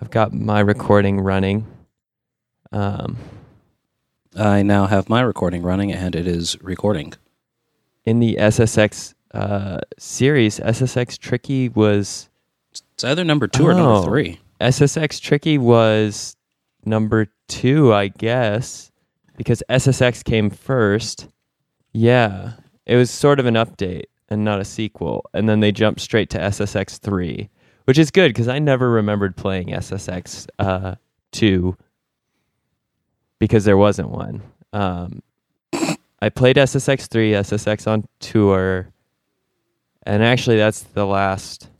I've got my recording running. Um, I now have my recording running, and it is recording. in the SSX uh, series, SSX Tricky was It's either number two or Oh. number three. SSX Tricky was number two, I guess, because SSX came first. Yeah, it was sort of an update and not a sequel, and then they jumped straight to SSX three, which is good because I never remembered playing SSX uh, two because there wasn't one. Um, I played SSX three, SSX on tour, and actually that's the last.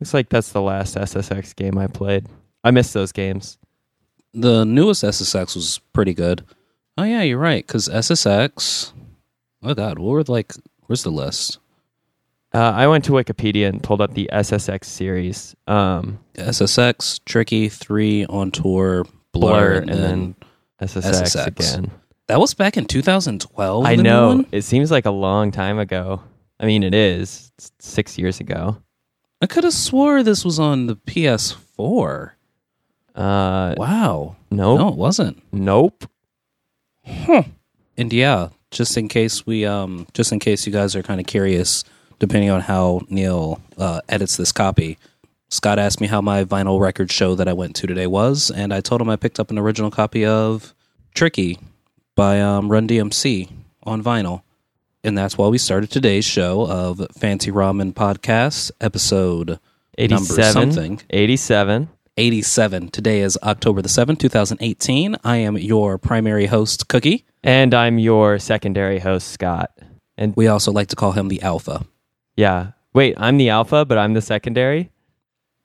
Looks like that's the last SSX game I played. I missed those games. The newest SSX was pretty good. Oh yeah, you're right. Because SSX. Oh god, what were like? Where's the list? Uh, I went to Wikipedia and pulled up the SSX series. Um, SSX, Tricky, three on tour, Blur, and, and then then SSX, SSX. again. that was back in 2012. I know. It seems like a long time ago. I mean, it is. It's six years ago. I could have swore this was on the PS4. Uh, Wow. nope. No, it wasn't. Nope. And yeah, just in case we, um, just in case you guys are kind of curious, depending on how Neil uh, edits this copy, Scott asked me how my vinyl record show that I went to today was, and I told him I picked up an original copy of Tricky by um, Run DMC on vinyl. And that's why we started today's show of Fancy Ramen Podcast, episode 87. something. 87. 87. Today is October the 7th, 2018. I am your primary host, Cuki. And I'm your secondary host, Scott. And We also like to call him the Alpha. Yeah. Wait, I'm the alpha, but I'm the secondary?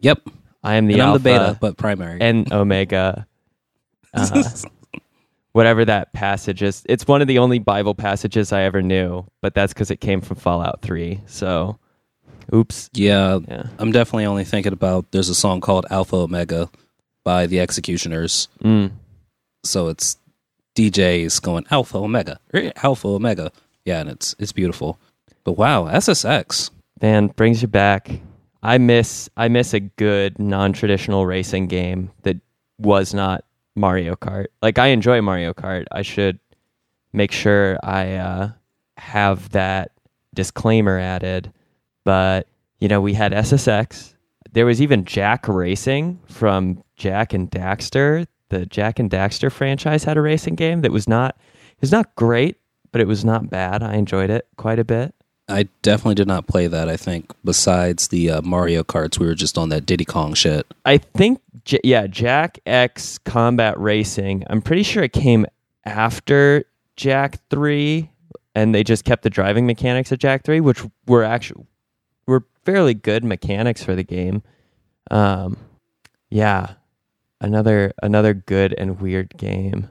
Yep. I am the and I'm the beta, but primary. and omega uh, whatever that passage is it's one of the only bible passages i ever knew but that's because it came from fallout 3 so oops yeah, yeah I'm definitely only thinking about there's a song called Alpha Omega by the X-Ecutioners. mm. So it's DJs going Alpha Omega, er, Alpha Omega. Yeah, and it's it's beautiful. But wow, SSX. man brings you back. I miss i miss a good non-traditional racing game that was not mario kart. Like i enjoy mario kart. I should make sure i uh, have that disclaimer added. But you know we had ssx there was even jak racing from jak and daxter. The jak and daxter franchise had a racing game that was not it was not great but it was not bad. I enjoyed it quite a bit I definitely did not play that. I think besides the uh, Mario Karts, we were just on that Diddy Kong shit. I think, J- yeah, Jak X Combat Racing. I'm pretty sure it came after Jak Three, and they just kept the driving mechanics of Jak Three, which were actually were fairly good mechanics for the game. Um, yeah, another another good and weird game.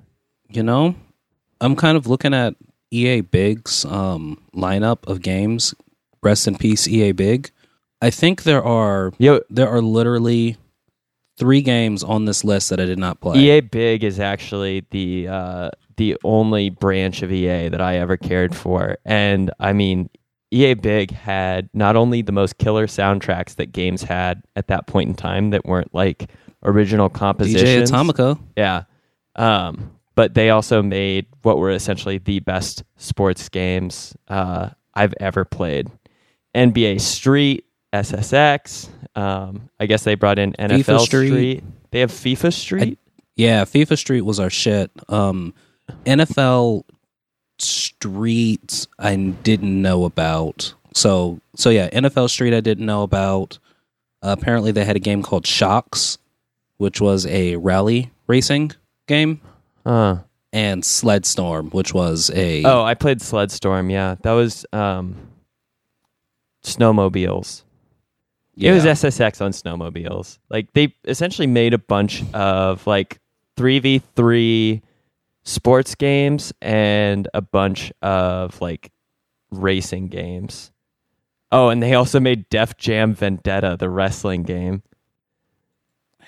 You know, I'm kind of looking at EA Big's um, lineup of games. Rest in peace, EA Big. I think there are Yo, there are literally three games on this list that I did not play. EA Big is actually the uh, the only branch of EA that I ever cared for, and I mean, EA Big had not only the most killer soundtracks that games had at that point in time that weren't like original compositions. DJ. Atomika. Yeah. Um, but they also made what were essentially the best sports games uh, I've ever played. NBA Street, SSX. Um, I guess they brought in NFL Street. Street. They have FIFA Street. Yeah, FIFA Street was our shit. Um, NFL Street I didn't know about. So so yeah, NFL Street I didn't know about. Uh, apparently they had a game called Shox, which was a rally racing game, Uh, and Sled Storm, which was a oh, I played Sled Storm. Yeah, that was um, snowmobiles. yeah. It was SSX on snowmobiles. Like they essentially made a bunch of like 3v3 sports games and a bunch of like racing games. Oh, and they also made Def Jam Vendetta, the wrestling game.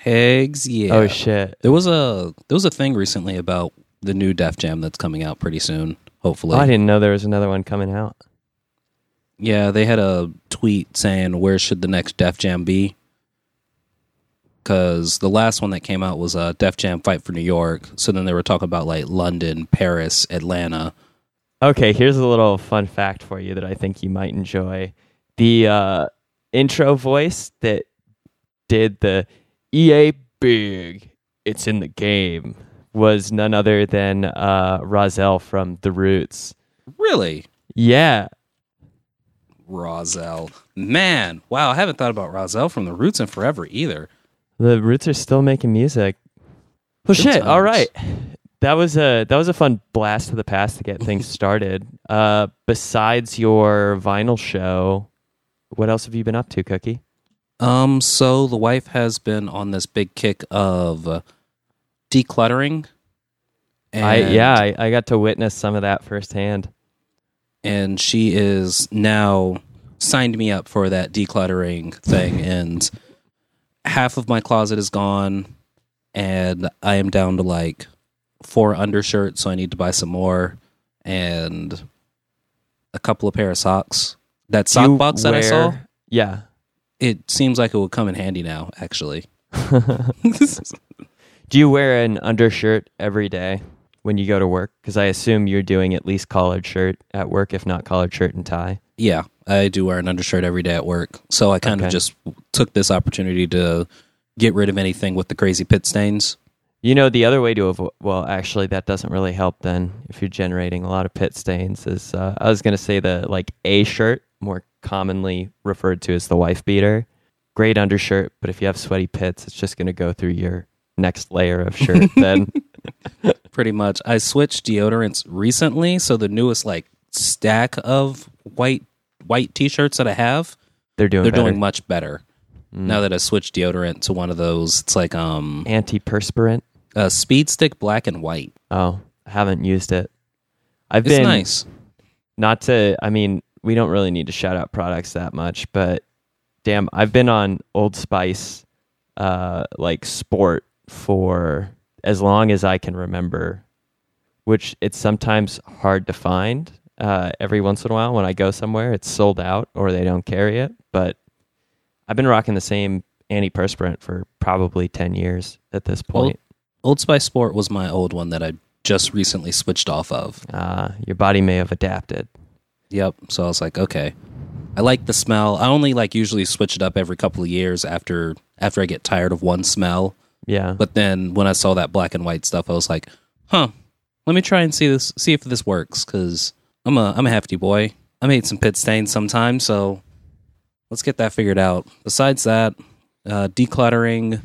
Hegs, yeah. Oh shit. There was a there was a thing recently about the new Def Jam that's coming out pretty soon. Hopefully, Oh, I didn't know there was another one coming out. yeah. They had a tweet saying, "Where should the next Def Jam be?" because the last one that came out was uh, Def Jam Fight for New York. So then they were talking about like London, Paris, Atlanta. Okay, here's a little fun fact for you that I think you might enjoy. The uh, intro voice that did the EA Big, it's in the game, was none other than uh, Rahzel from The Roots. Really? Yeah. Rahzel. Man, wow, I haven't thought about Rahzel from the Roots in forever either. The Roots are still making music. Well, Good shit. All times. right, that was a that was a fun blast to the past to get things started. Uh, besides your vinyl show, what else have you been up to, Cuki? Um, so the wife has been on this big kick of decluttering. I yeah, I, I got to witness some of that firsthand. and she is now signed me up for that decluttering thing and half of my closet is gone and i am down to like four undershirts so i need to buy some more and a couple of pair of socks that sock You box that i saw Yeah. It seems like it will come in handy now actually Do you wear an undershirt every day when you go to work? Because I assume you're doing at least collared shirt at work, if not collared shirt and tie. yeah i do wear an undershirt every day at work so i kind Okay. of just took this opportunity to get rid of anything with the crazy pit stains You know, the other way to avoid, well, actually, that doesn't really help then if you're generating a lot of pit stains. Is uh, I was going to say the like A shirt, more commonly referred to as the wife beater. Great undershirt, but if you have sweaty pits, it's just going to go through your next layer of shirt then. pretty much. I switched deodorants recently, so the newest like stack of white white t-shirts that I have, They're doing they're better. doing much better. Now that I switched deodorant to one of those, it's like um Antiperspirant. a speed stick black and white. Oh, I haven't used it. I've It's been nice. not to i mean we don't really need to shout out products that much but damn i've been on old spice uh like sport for as long as i can remember which it's sometimes hard to find uh every once in a while when i go somewhere it's sold out or they don't carry it but i've been rocking the same antiperspirant for probably 10 years at this point Old Spice Sport was my old one that I just recently switched off of. uh your body may have adapted Yep. So I was like, okay. I like the smell. I only like usually switch it up every couple of years after after I get tired of one smell. yeah But then when I saw that black and white stuff, I was like, "Huh, let me try and see this, see if this works." Because I'm a I'm a hefty boy. I made some pit stains sometimes, so let's get that figured out. Besides that, uh, decluttering.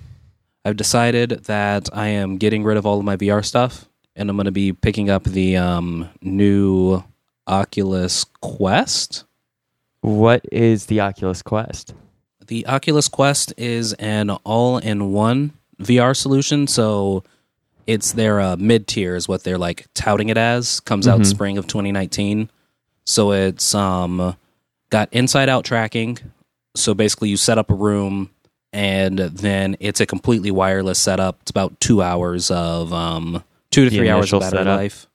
I've decided that I am getting rid of all of my VR stuff, and I'm going to be picking up the um, new Oculus Quest. what is the oculus quest The Oculus Quest is an all-in-one VR solution, so it's their uh, mid-tier is what they're like touting it as. Comes out Mhm. spring of 2019. So it's um got inside-out tracking. So basically you set up a room and then it's a completely wireless setup. It's about 2 hours of um 2 to The 3 hours of battery setup? life.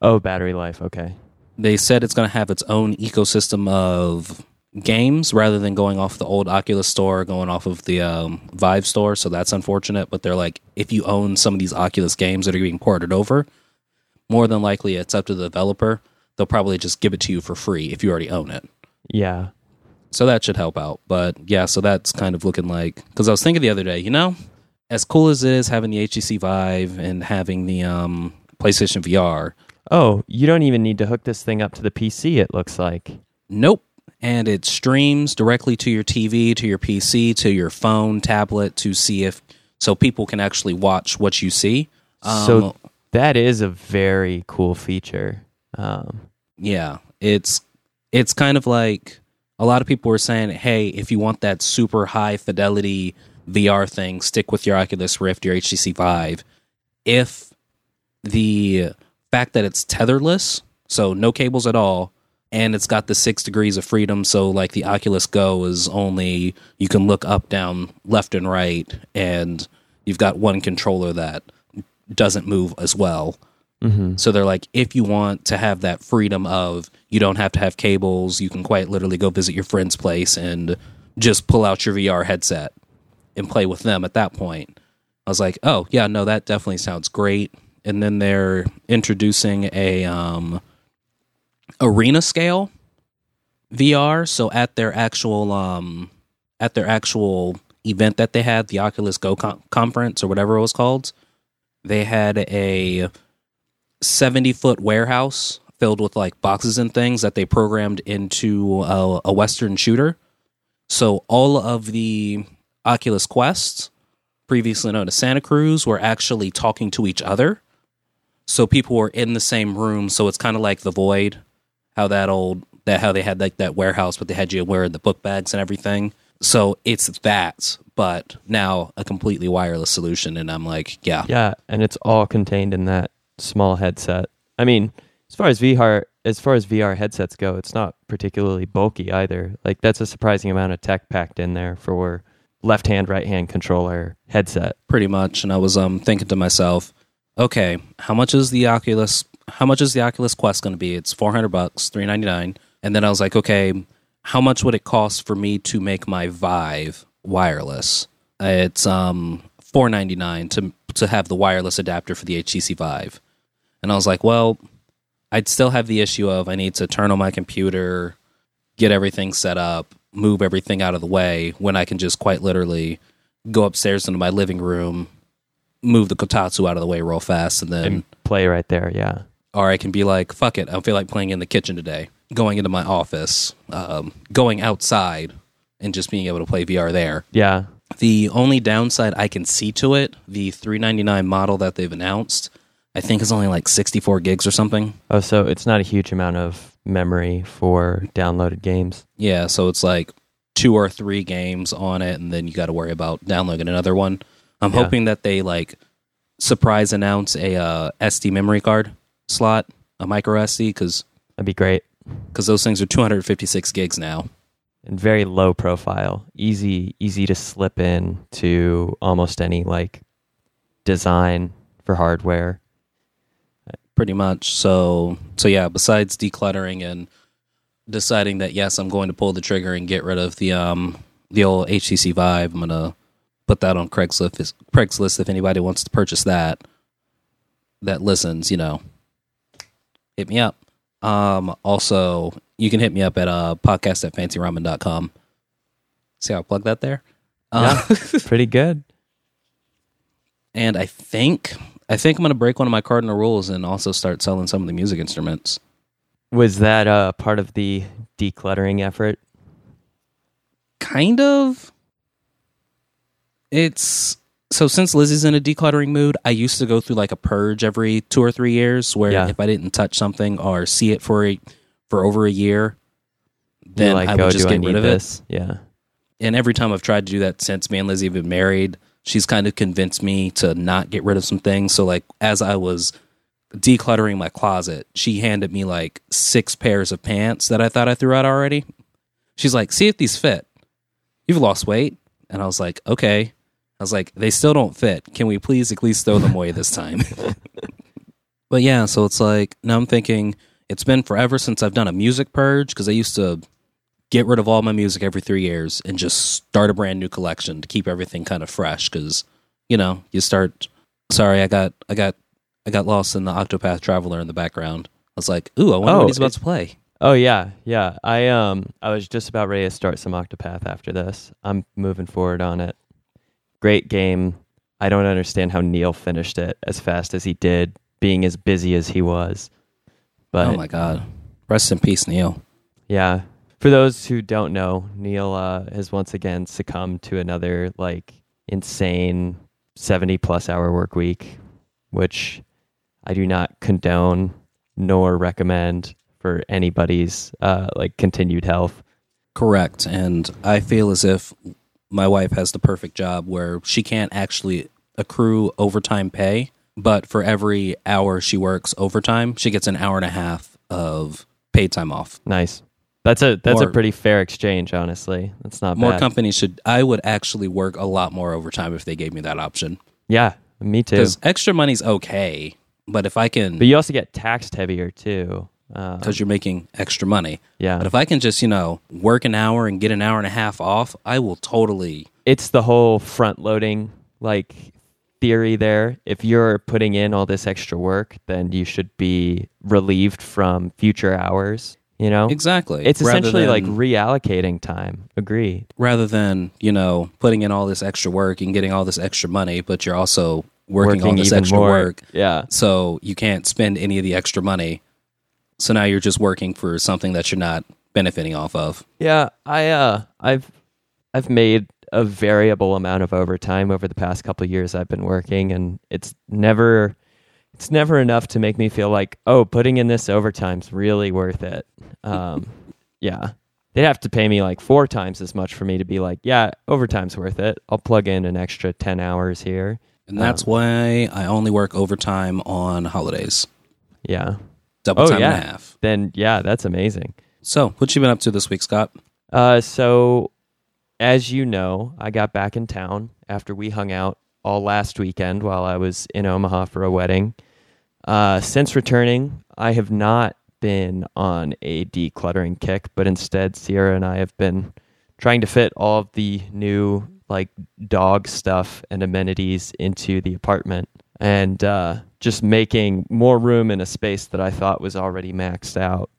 oh battery life okay They said it's going to have its own ecosystem of games rather than going off the old Oculus store, going off of the um, Vive store. So that's unfortunate. But they're like, if you own some of these Oculus games that are being ported over, more than likely it's up to the developer. They'll probably just give it to you for free if you already own it. Yeah So that should help out. But yeah, so that's kind of looking like because I was thinking the other day, you know, as cool as it is having the HTC Vive and having the um, PlayStation VR, Oh, you don't even need to hook this thing up to the PC, it looks like. Nope. And it streams directly to your TV, to your PC, to your phone, tablet to see if so people can actually watch what you see. Um, so that is a very cool feature. Um, yeah, it's it's kind of like a lot of people were saying, "Hey, if you want that super high fidelity VR thing, stick with your Oculus Rift, your HTC Vive." If the fact that it's tetherless, so no cables at all, and it's got the six degrees of freedom, so like the Oculus Go is only you can look up, down, left, and right, and you've got one controller that doesn't move as well. So they're like, if you want to have that freedom of you don't have to have cables, you can quite literally go visit your friend's place and just pull out your VR headset and play with them at that point. I was like, oh yeah, no, that definitely sounds great. And then they're introducing a um, arena scale VR. So at their actual um, at their actual event that they had, the Oculus Go con- conference or whatever it was called, they had a seventy foot warehouse filled with like boxes and things that they programmed into a, a Western shooter. So all of the Oculus Quests, previously known as Santa Cruz, were actually talking to each other. So people were in the same room. So it's kind of like the Void, how that old that how they had like that warehouse, but they had you wear the book bags and everything. So it's that, but now a completely wireless solution. And I'm like, yeah, Yeah, and it's all contained in that small headset. I mean, as far as VR as far as VR headsets go, it's not particularly bulky either. Like that's a surprising amount of tech packed in there for left hand, right hand controller headset. pretty much. And I was um thinking to myself, okay, how much is the Oculus? How much is the Oculus Quest going to be? It's four hundred bucks, three ninety nine. And then I was like, okay, how much would it cost for me to make my Vive wireless? It's um four ninety nine to to have the wireless adapter for the HTC Vive. And I was like, well, I'd still have the issue of I need to turn on my computer, get everything set up, move everything out of the way when I can just quite literally go upstairs into my living room, move the Kotatsu out of the way real fast, and then, And play right there, yeah. or I can be like, fuck it, I feel like playing in the kitchen today, going into my office, um, going outside, and just being able to play VR there. Yeah. The only downside I can see to it, the 399 model that they've announced, I think is only like 64 gigs or something. Oh, so it's not a huge amount of memory for downloaded games. Yeah, so it's like two or three games on it, and then you got to worry about downloading another one. I'm Yeah. hoping that they like surprise announce a uh, SD memory card slot, a micro SD, because That'd be great. because those things are 256 gigs now. And very low profile. Easy easy to slip in to almost any like design for hardware. Pretty much. So so yeah, besides decluttering and deciding that yes, I'm going to pull the trigger and get rid of the um the old HTC Vive, I'm gonna put that on Craigslist. If, Craigslist if anybody wants to purchase that, that listens, you know, hit me up. Um, also, you can hit me up at uh podcast at fancyramen.com. See how I plug that there. Uh, Pretty good. and I think I think I'm gonna break one of my cardinal rules and also start selling some of the music instruments. Was that uh, part of the decluttering effort? kind of it's so since Lizzie's in a decluttering mood, I used to go through like a purge every two or three years where Yeah. if I didn't touch something or see it for a, for over a year, then like, I oh, would just do I get rid of this? Yeah. And every time I've tried to do that since me and Lizzie have been married, she's kind of convinced me to not get rid of some things. So like as I was decluttering my closet, she handed me like six pairs of pants that I thought I threw out already. She's like, "See if these fit." You've lost weight, and I was like, "Okay." I was like, "They still don't fit. Can we please at least throw them away this time?" but yeah, so it's like now I'm thinking it's been forever since I've done a music purge because I used to get rid of all my music every three years and just start a brand new collection to keep everything kind of fresh because you know you start sorry i got i got i got lost in the octopath traveler in the background i was like ooh i wonder Oh, what he's about it- to play Oh yeah, yeah. I um I was just about ready to start some Octopath after this. I'm moving forward on it. Great game. I don't understand how Neil finished it as fast as he did, being as busy as he was. But oh my god rest in peace neil yeah, for those who don't know, Neil uh, has once again succumbed to another like insane 70 plus hour work week, which I do not condone nor recommend for anybody's uh, like continued health. correct and i feel as if my wife has the perfect job where she can't actually accrue overtime pay but for every hour she works overtime she gets an hour and a half of paid time off Nice. That's a that's More- a pretty fair exchange, honestly. That's not bad. more bad. companies should i would actually work a lot more overtime if they gave me that option yeah, me too. because extra money's okay but if i can But you also get taxed heavier too. Um, because you're making extra money. yeah, But if I can just, you know, work an hour and get an hour and a half off, I will totally. it's the whole front loading like theory there. If you're putting in all this extra work, then you should be relieved from future hours. You know, Exactly. it's Rather essentially like than- reallocating time. Agreed. rather than, you know, putting in all this extra work and getting all this extra money, but you're also working, all this extra more. work. Yeah, So you can't spend any of the extra money. So now you're just working for something that you're not benefiting off of. yeah. I uh, I've I've made a variable amount of overtime over the past couple of years I've been working, and it's never it's never enough to make me feel like oh, putting in this overtime's really worth it. Um, yeah. They'd have to pay me like four times as much for me to be like, yeah, overtime's worth it. I'll plug in an extra 10 hours here. And that's why I only work overtime on holidays. Yeah. Double Oh, time yeah. and a half. Then, yeah, that's amazing. So, what you been up to this week, Scott? Uh, so, as you know, I got back in town after we hung out all last weekend while I was in Omaha for a wedding. Uh, since returning, I have not been on a decluttering kick, but instead, Sierra and I have been trying to fit all of the new like dog stuff and amenities into the apartment and uh, just making more room in a space that I thought was already maxed out.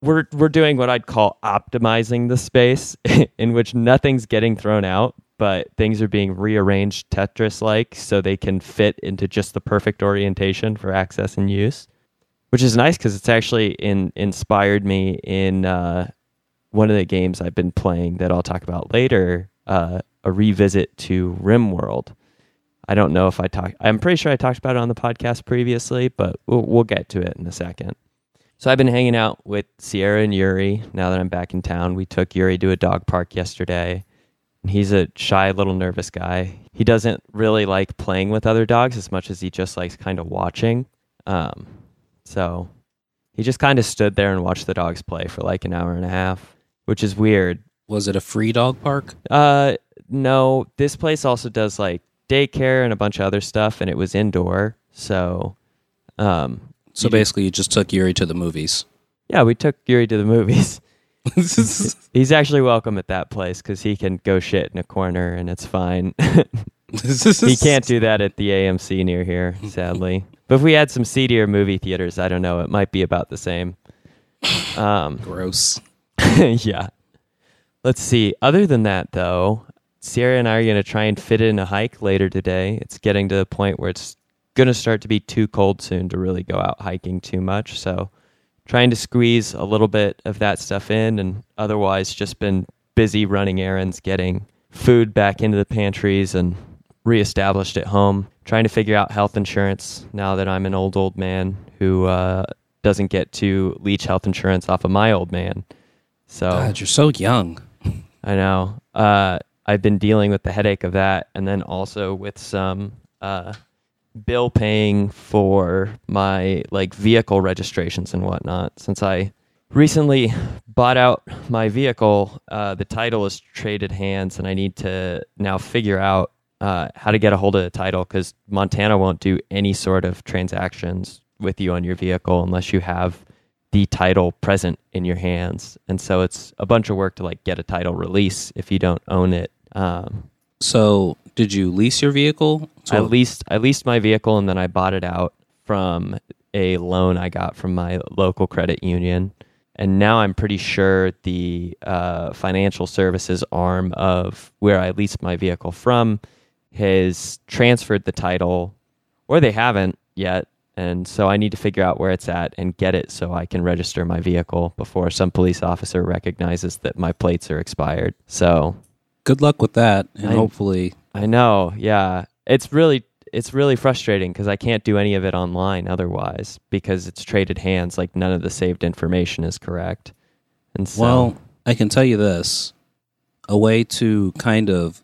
We're we're doing what I'd call optimizing the space in which nothing's getting thrown out, but things are being rearranged Tetris like so they can fit into just the perfect orientation for access and use. Which is nice because it's actually in, inspired me in uh, one of the games I've been playing that I'll talk about later, uh, a revisit to RimWorld. I don't know if I talked. I'm pretty sure I talked about it on the podcast previously, but we'll, we'll get to it in a second. So I've been hanging out with Sierra and Yuri now that I'm back in town. We took Yuri to a dog park yesterday. He's a shy little nervous guy. He doesn't really like playing with other dogs as much as he just likes kind of watching. Um, so he just kind of stood there and watched the dogs play for like an hour and a half, which is weird. Was it a free dog park? Uh, no, this place also does like daycare and a bunch of other stuff, and it was indoor. So, um, So You did- basically, you just took Yuri to the movies. yeah, we took Yuri to the movies. He's actually welcome at that place because he can go shit in a corner and it's fine. he can't do that at the AMC near here, sadly. But if we had some seedier movie theaters, I don't know, it might be about the same. Um, Gross. yeah. Let's see. Other than that, though, Sierra and I are going to try and fit in a hike later today. It's getting to the point where it's going to start to be too cold soon to really go out hiking too much. So, trying to squeeze a little bit of that stuff in, and otherwise, just been busy running errands, getting food back into the pantries, and reestablished at home. Trying to figure out health insurance now that I'm an old, old man who uh, doesn't get to leech health insurance off of my old man. So, God, you're so young. I know. Uh, I've been dealing with the headache of that, and then also with some uh, bill paying for my like vehicle registrations and whatnot. Since I recently bought out my vehicle, uh, the title is traded hands, and I need to now figure out uh, how to get a hold of the title because Montana won't do any sort of transactions with you on your vehicle unless you have the title present in your hands. And so it's a bunch of work to like get a title release if you don't own it. Um, So, did you lease your vehicle? I leased I leased my vehicle and then I bought it out from a loan I got from my local credit union. And now I'm pretty sure the uh, financial services arm of where I leased my vehicle from has transferred the title, or they haven't yet. And so I need to figure out where it's at and get it so I can register my vehicle before some police officer recognizes that my plates are expired. So good luck with that, and I- hopefully, I know, yeah. It's really it's really frustrating because I can't do any of it online otherwise because it's traded hands. Like none of the saved information is correct. And so, well, I can tell you this: a way to kind of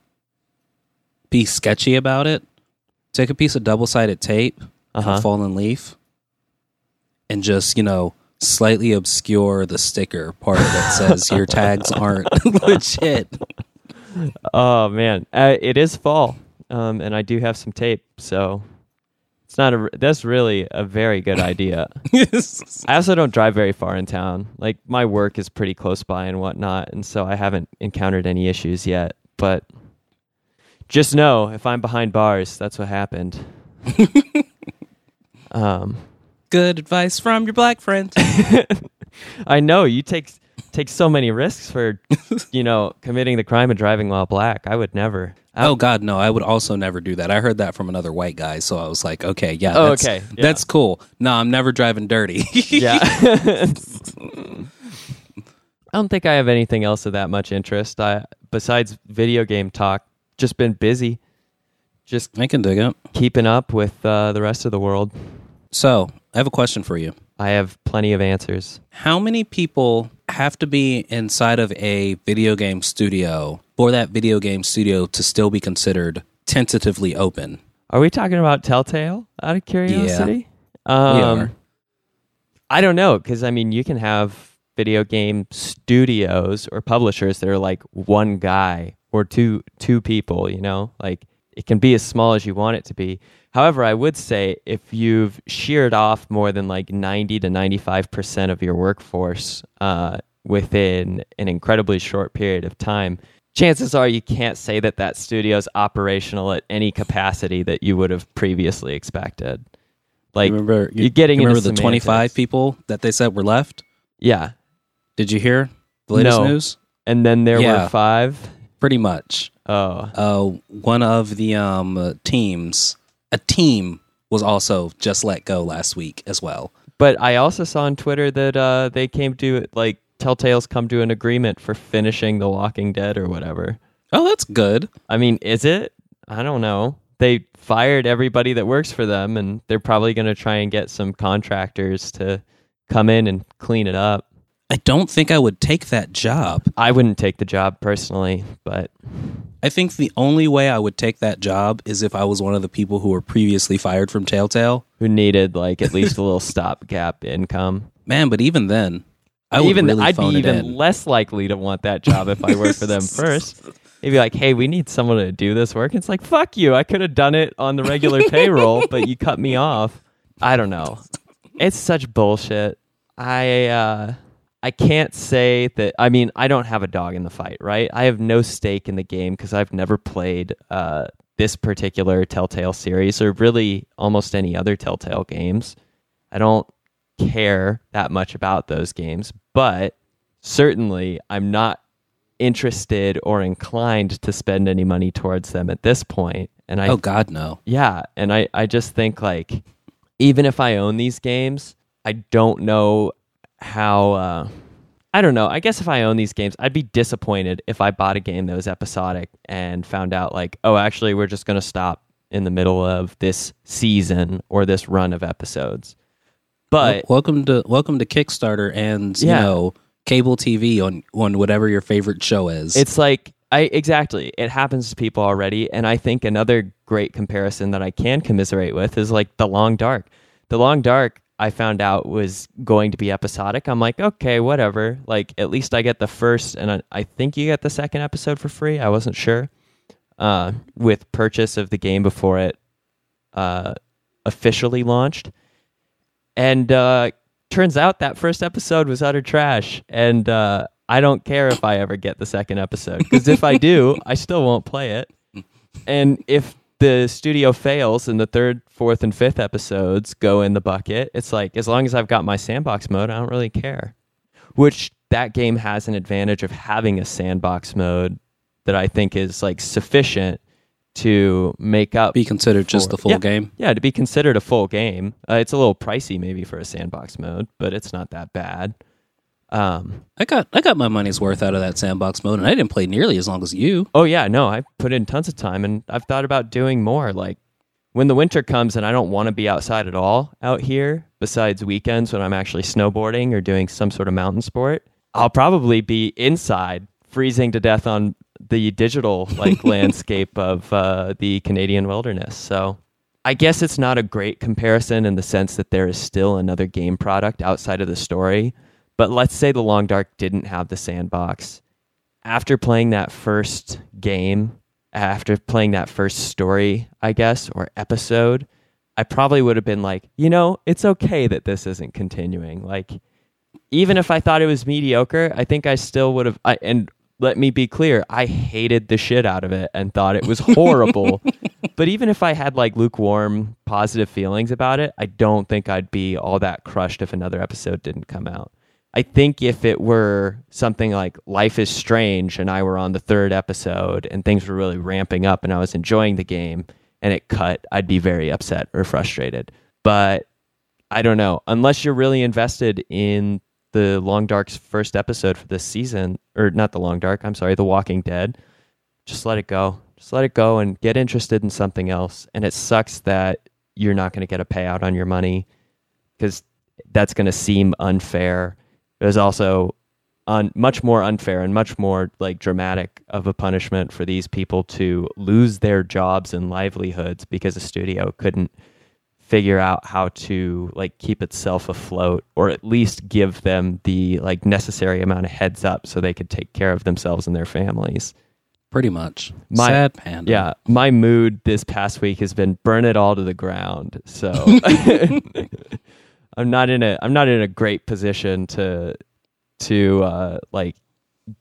be sketchy about it. Take a piece of double-sided tape, uh-huh. a fallen leaf, and just you know slightly obscure the sticker part that says your tags aren't legit. Oh man, uh, it is fall, um, and I do have some tape, so It's not a. That's really a very good idea. I also don't drive very far in town. Like my work is pretty close by and whatnot, and so I haven't encountered any issues yet. But just know if I'm behind bars, that's what happened. um, Good advice from your black friend. I know you take take so many risks for you know committing the crime of driving while black. I would never. I- oh God, no! I would also never do that. I heard that from another white guy, so I was like, okay, yeah, Oh, that's, okay, yeah. that's cool. No, I'm never driving dirty. yeah. I don't think I have anything else of that much interest. I besides video game talk, just been busy, just I can dig it. keeping up with uh, the rest of the world. So, I have a question for you. I have plenty of answers. How many people have to be inside of a video game studio for that video game studio to still be considered tentatively open? Are we talking about Telltale? Out of curiosity, We um, are. I don't know because I mean you can have video game studios or publishers that are like one guy or two two people. You know, like it can be as small as you want it to be. However, I would say if you've sheared off more than like ninety to ninety five percent of your workforce uh, within an incredibly short period of time. Chances are you can't say that that studio is operational at any capacity that you would have previously expected. Like You remember you're getting you remember into the 25 people that they said were left? Yeah. Did you hear the latest No. news? And then there Yeah. were five. Pretty much. Oh. Uh, one of the um, teams, a team, was also just let go last week as well. But I also saw on Twitter that uh, they came to like Telltale's come to an agreement for finishing The Walking Dead or whatever. Oh, that's good. I mean, is it? I don't know. They fired everybody that works for them, and they're probably going to try and get some contractors to come in and clean it up. I don't think I would take that job. I wouldn't take the job personally, but I think the only way I would take that job is if I was one of the people who were previously fired from Telltale. who needed like at least a little stopgap income? Man, but even then, I would even really I'd be even in. less likely to want that job if I worked for them first. They'd be like, "Hey, we need someone to do this work." It's like, "Fuck you! I could have done it on the regular payroll, but you cut me off." I don't know. It's such bullshit. I uh, I can't say that. I mean, I don't have a dog in the fight, right? I have no stake in the game because I've never played uh, this particular Telltale series or really almost any other Telltale games. I don't care that much about those games, but certainly I'm not interested or inclined to spend any money towards them at this point. And I oh God, no. yeah, and I I just think like even if I own these games, I don't know how uh I don't know. I guess if I own these games, I'd be disappointed if I bought a game that was episodic and found out like, oh, actually we're just going to stop in the middle of this season or this run of episodes. But welcome to welcome to Kickstarter and Yeah. you know cable TV on on whatever your favorite show is. It's like I exactly. It happens to people already, and I think another great comparison that I can commiserate with is like The Long Dark. The Long Dark, I found out was going to be episodic. I'm like, okay, whatever. Like at least I get the first, and I, I think you get the second episode for free. I wasn't sure. Uh, with purchase of the game before it uh, officially launched, and uh, turns out that first episode was utter trash and uh, i don't care if i ever get the second episode because if i do i still won't play it and if the studio fails and the third fourth and fifth episodes go in the bucket it's like as long as i've got my sandbox mode i don't really care which that game has an advantage of having a sandbox mode that i think is like sufficient to make up be considered just for- the full Yeah. game. yeah, to be considered a full game, uh, it's a little pricey maybe for a sandbox mode, but it's not that bad. Um, I got I got my money's worth out of that sandbox mode, and I didn't play nearly as long as you. oh yeah, no, I put in tons of time, and I've thought about doing more. Like when the winter comes and I don't want to be outside at all out here, besides weekends when I'm actually snowboarding or doing some sort of mountain sport, I'll probably be inside, freezing to death on the digital like landscape of uh, the Canadian wilderness. So I guess it's not a great comparison in the sense that there is still another game product outside of the story. But let's say The Long Dark didn't have the sandbox. After playing that first game, after playing that first story, I guess, or episode, I probably would have been like, you know, it's okay that this isn't continuing. Like, even if I thought it was mediocre, I think I still would have. I, and let me be clear, I hated the shit out of it and thought it was horrible. but even if I had like lukewarm, positive feelings about it, I don't think I'd be all that crushed if another episode didn't come out. I think if it were something like Life is Strange and I were on the third episode and things were really ramping up and I was enjoying the game and it cut, I'd be very upset or frustrated. But I don't know. Unless you're really invested in the Long Dark's first episode for this season, or not the Long Dark, I'm sorry, The Walking Dead, just let it go. Just let it go and get interested in something else. And it sucks that you're not going to get a payout on your money because that's going to seem unfair. It was also un- much more unfair and much more like dramatic of a punishment for these people to lose their jobs and livelihoods because a studio couldn't figure out how to like keep itself afloat or at least give them the like necessary amount of heads up so they could take care of themselves and their families. Pretty much. My- Sad panda. Yeah, my mood this past week has been burn it all to the ground. So I'm not in a I'm not in a great position to to uh, like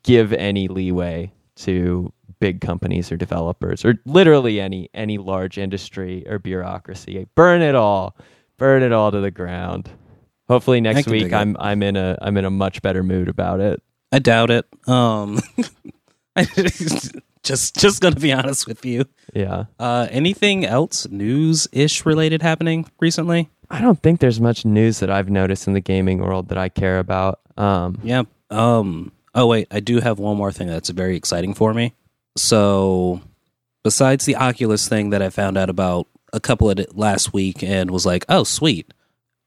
give any leeway to big companies or developers or literally any any large industry or bureaucracy. Burn it all. Burn it all to the ground. Hopefully next week. I'm I'm in a I'm in a much better mood about it. I doubt it. Um, just just gonna be honest with you. Yeah. Uh, anything else news ish related happening recently? I don't think there's much news that I've noticed in the gaming world that I care about. Um Yeah. Um. Oh wait, I do have one more thing that's very exciting for me. So, besides the Oculus thing that I found out about a couple of last week and was like, oh sweet.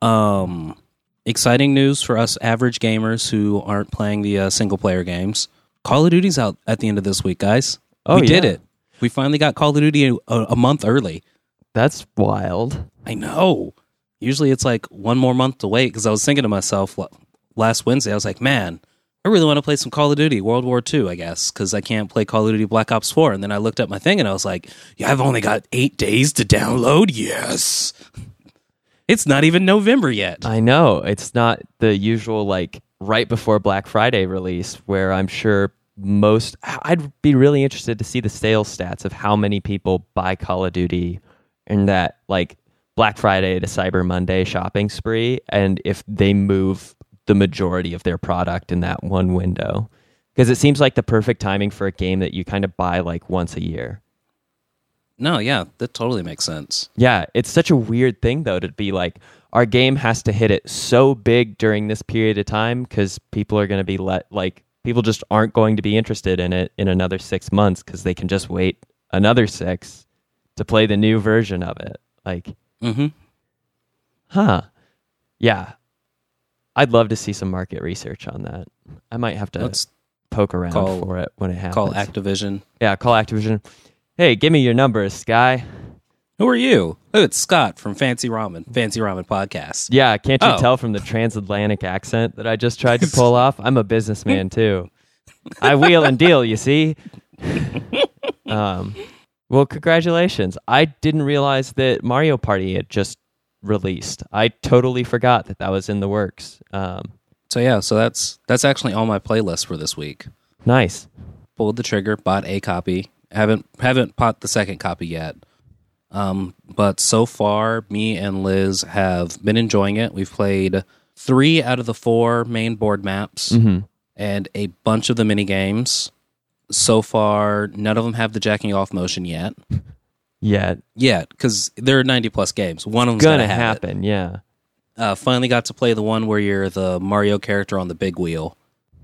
Um, exciting news for us average gamers who aren't playing the uh, single player games. Call of Duty's out at the end of this week, guys. Oh, we did it. We finally got Call of Duty a, a month early. that's wild. I know. Usually it's like one more month to wait because I was thinking to myself last Wednesday, I was like, man, I really want to play some Call of Duty, World War II, I guess, because I can't play Call of Duty Black Ops 4. And then I looked at my thing and I was like, yeah, I've only got eight days to download. Yes. It's not even November yet. I know it's not the usual like right before Black Friday release where I'm sure most I'd be really interested to see the sales stats of how many people buy Call of Duty in that like Black Friday to Cyber Monday shopping spree and if they move the majority of their product in that one window because it seems like the perfect timing for a game that you kind of buy like once a year. No, yeah, that totally makes sense. Yeah, it's such a weird thing though to be like our game has to hit it so big during this period of time because people are going to be let like people just aren't going to be interested in it in another six months because they can just wait another six to play the new version of it. Like, hmm huh? Yeah, I'd love to see some market research on that. I might have to Let's poke around call- for it when it happens. call Activision. yeah, call Activision. Hey, give me your numbers, Sky. Who are you? Oh, it's Scott from Fancy Ramen, Fancy Ramen Podcast. Yeah, can't you Oh. tell from the transatlantic accent that I just tried to pull off? I'm a businessman too. I wheel and deal, you see. Um, well, congratulations. I didn't realize that Mario Party had just released. I totally forgot that that was in the works. Um, So yeah, so that's that's actually on my playlist for this week. nice. pulled the trigger, bought a copy. Haven't haven't bought the second copy yet. Um, but so far, me and Liz have been enjoying it. We've played three out of the four main board maps hmm and a bunch of the mini games. So far, none of them have the jacking off motion yet. Yeah, Yet, because there are ninety plus games. One of them's gonna gonna have it. happen. Yeah. uh, finally got to play the one where you're the Mario character on the big wheel.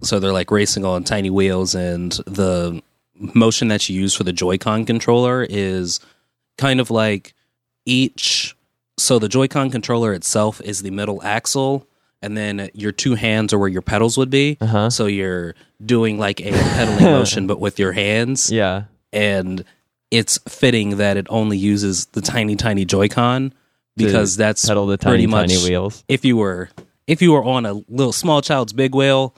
So they're like racing on tiny wheels, and the motion that you use for the Joy-Con controller is kind of like each. So the Joy-Con controller itself is the middle axle, and then your two hands are where your pedals would be. Uh huh. So you're doing like a pedaling motion, but with your hands Yeah. and it's fitting that it only uses the tiny tiny joy-con because that's Pedal the pretty tiny, much tiny wheels. if you were if you were on a little small child's big wheel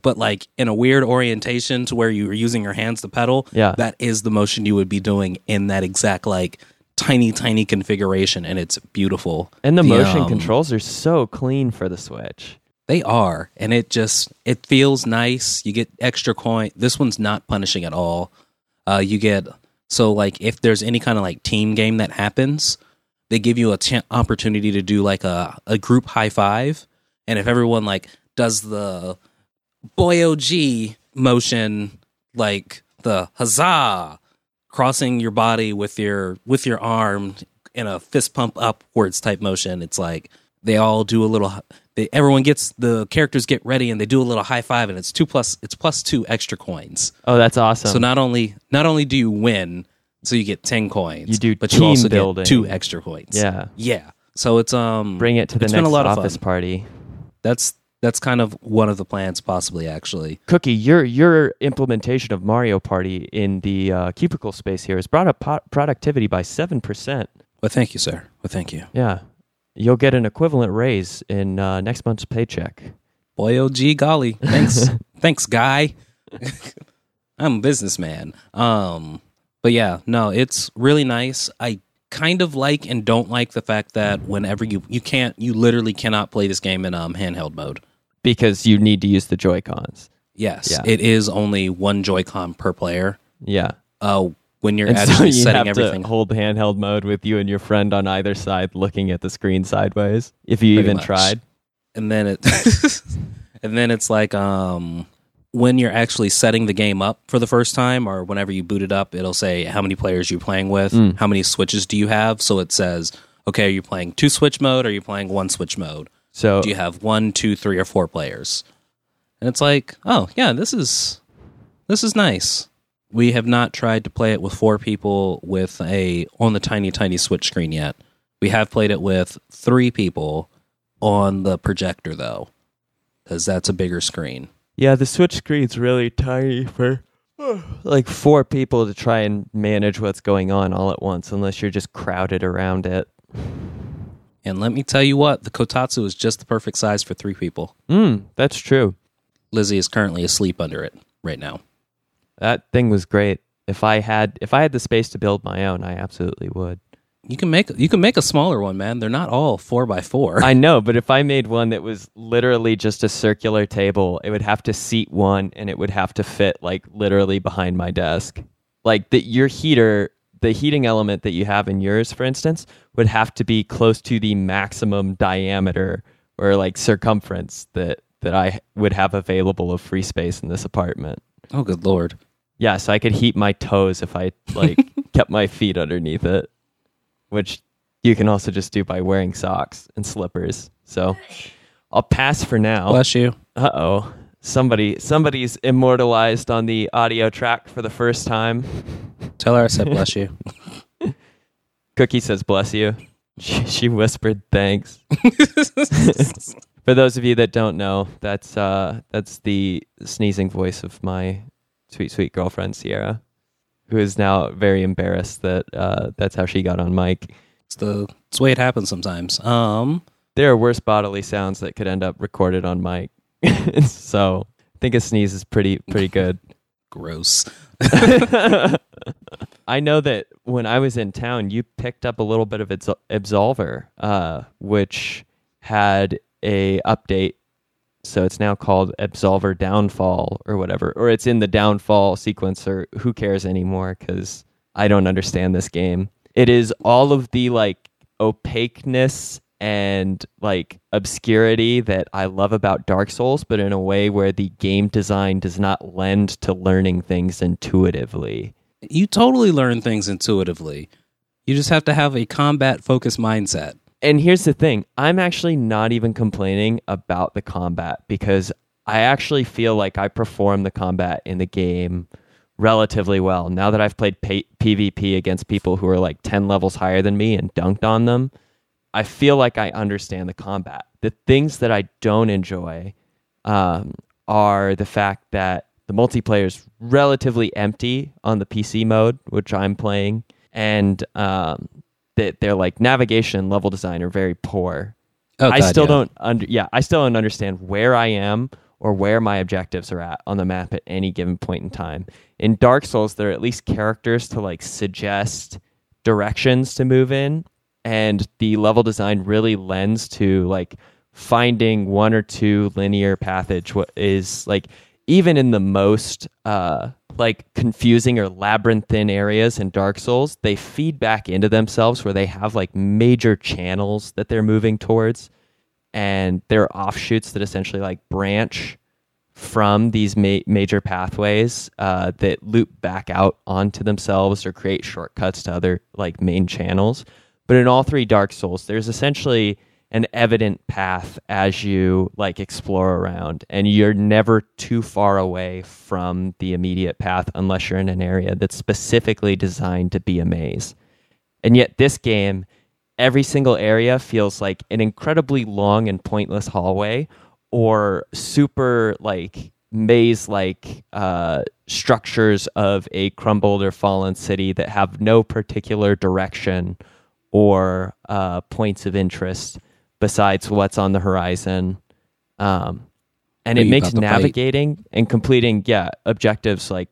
but like in a weird orientation to where you were using your hands to pedal Yeah. that is the motion you would be doing in that exact like tiny, tiny configuration, and it's beautiful. And the, motion um, controls are so clean for the Switch. They are, and it just it feels nice. You get extra coin. This one's not punishing at all. Uh, you get so like if there's any kind of like team game that happens, they give you a ch- opportunity to do like a a group high five, and if everyone like does the boy OG motion, like the huzzah, crossing your body with your with your arm in a fist pump upwards type motion, it's like they all do a little they, everyone gets the characters get ready and they do a little high five and it's two plus it's plus two extra coins. Oh, that's awesome. So not only not only do you win, so you get ten coins, You do but team you also building. get two extra coins. yeah. yeah. So it's um Bring it to the next been a lot of office party. That's that's kind of one of the plans, possibly actually. Cuki, your your implementation of Mario Party in the uh, cubicle space here has brought up po- productivity by seven percent. Well, thank you, sir. Well, thank you. Yeah, you'll get an equivalent raise in uh, next month's paycheck. Boy, oh gee, golly, thanks, thanks, guy. I'm a businessman. Um, but yeah, no, it's really nice. I kind of like and don't like the fact that whenever you you can't, you literally cannot play this game in um handheld mode. Because you need to use the Joy Cons. Yes, Yeah. it is only one Joy-Con per player. Yeah, Uh, when you're and so actually you setting have everything, to hold handheld mode with you and your friend on either side, looking at the screen sideways. If you Pretty even much. tried. and then it and then it's like um when you're actually setting the game up for the first time or whenever you boot it up it'll say how many players you're playing with Mm. how many switches do you have so it says okay are you playing two switch mode or are you playing one switch mode So do you have one two three or four players? And it's like oh yeah this is this is nice. We have not tried to play it with four people with a on the tiny tiny switch screen yet. We have played it with three people on the projector though because that's a bigger screen. Yeah, the Switch screen's really tiny for like four people to try and manage what's going on all at once, unless you're just crowded around it. And let me tell you what the kotatsu is just the perfect size for three people Mm, that's true. lizzie is currently asleep under it right now That thing was great. If I had if I had the space to build my own, I absolutely would. you can make you can make a smaller one man they're not all four by four I know, but if I made one that was literally just a circular table, it would have to seat one and it would have to fit like literally behind my desk. Like the your heater, the heating element that you have in yours, for instance, would have to be close to the maximum diameter or like circumference that that I would have available of free space in this apartment. oh good lord Yeah, so I could heat my toes if I like kept my feet underneath it, which you can also just do by wearing socks and slippers. So I'll pass for now. bless you Uh oh, somebody somebody's immortalized on the audio track for the first time. tell her i said bless you Cuki says, "Bless you." She, she whispered, "Thanks." for those of you that don't know, that's uh, that's the sneezing voice of my sweet, sweet girlfriend Sierra, who is now very embarrassed that uh, that's how she got on mic. it's the it's the way it happens sometimes um There are worse bodily sounds that could end up recorded on mic, so I think a sneeze is pretty pretty good. gross I know that when I was in town, you picked up a little bit of Absol- Absolver, uh, which had a update. So it's now called Absolver Downfall or whatever, or it's in the Downfall sequence, or who cares anymore? Because I don't understand this game. It is all of the like opaqueness and like obscurity that I love about Dark Souls, but in a way where the game design does not lend to learning things intuitively. you totally learn things intuitively. You just have to have a combat focused mindset. And here's the thing. I'm actually not even complaining about the combat because i actually feel like i perform the combat in the game relatively well. Now that i've played P- pvp against people who are like 10 levels higher than me and dunked on them i feel like i understand the combat the things that i don't enjoy um, are the fact that the multiplayer is relatively empty on the pc mode which i'm playing and um, that their like navigation and level design are very poor. oh, I still yeah. don't under yeah, I still don't understand where I am or where my objectives are at on the map at any given point in time. In Dark Souls, there are at least characters to like suggest directions to move in and the level design really lends to like finding one or two linear passage what is like even in the most uh like confusing or labyrinthine areas in Dark Souls, they feed back into themselves where they have like major channels that they're moving towards and they're offshoots that essentially like branch from these ma- major pathways uh, that loop back out onto themselves or create shortcuts to other like main channels. But in all three Dark Souls, there's essentially an evident path as you like explore around and you're never too far away from the immediate path unless you're in an area that's specifically designed to be a maze. And yet this game every single area feels like an incredibly long and pointless hallway or super like maze like uh, structures of a crumbled or fallen city that have no particular direction or uh, points of interest besides what's on the horizon. Um, and it makes to fight? navigating and completing, yeah, objectives like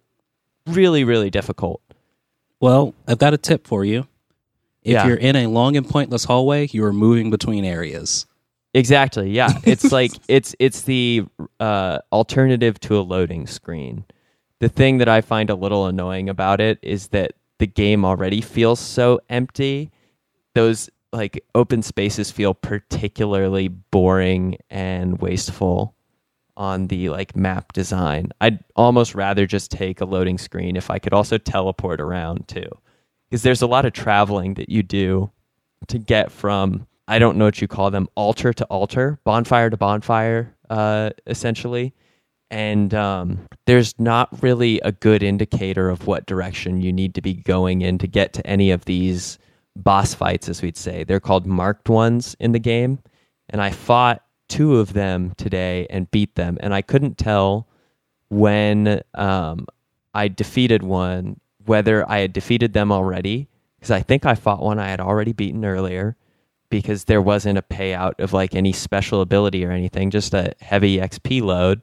really, really difficult. Well, I've got a tip for you. If Yeah. you're in a long and pointless hallway, you are moving between areas. Exactly. Yeah. It's like it's it's the uh, alternative to a loading screen. The thing that I find a little annoying about it is that the game already feels so empty. Those like open spaces feel particularly boring and wasteful on the like map design. I'd almost rather just take a loading screen if I could also teleport around too. Because there's a lot of traveling that you do to get from I don't know what you call them, altar to altar, bonfire to bonfire, uh, essentially. And um, there's not really a good indicator of what direction you need to be going in to get to any of these boss fights, as we'd say. They're called marked ones in the game. And I fought two of them today and beat them. And I couldn't tell when um, I defeated one whether I had defeated them already, because I think I fought one I had already beaten earlier because there wasn't a payout of like any special ability or anything, just a heavy XP load.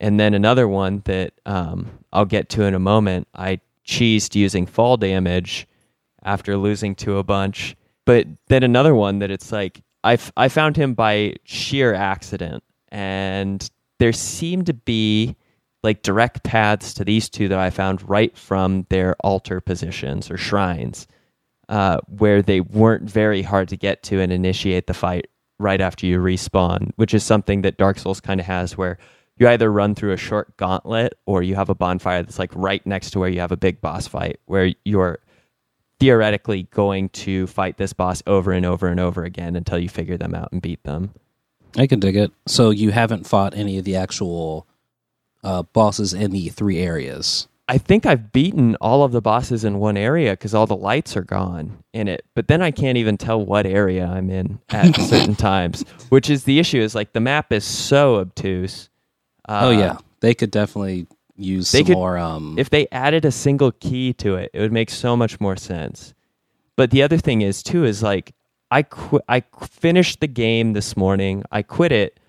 And then another one that um, I'll get to in a moment, I cheesed using fall damage after losing to a bunch. But then another one that it's like I, f- I found him by sheer accident, and there seemed to be like direct paths to these two that I found right from their altar positions or shrines uh, where they weren't very hard to get to and initiate the fight right after you respawn, which is something that Dark Souls kind of has where you either run through a short gauntlet or you have a bonfire that's like right next to where you have a big boss fight where you're theoretically going to fight this boss over and over and over again until you figure them out and beat them. I can dig it. So you haven't fought any of the actual uh, bosses in the three areas. I think I've beaten all of the bosses in one area because all the lights are gone in it. But then I can't even tell what area I'm in at certain times, which is the issue. Is like the map is so obtuse. Uh, oh yeah, they could definitely use they some could- more. Um, If they added a single key to it, it would make so much more sense. But the other thing is too is like I qu- I finished the game this morning. I quit it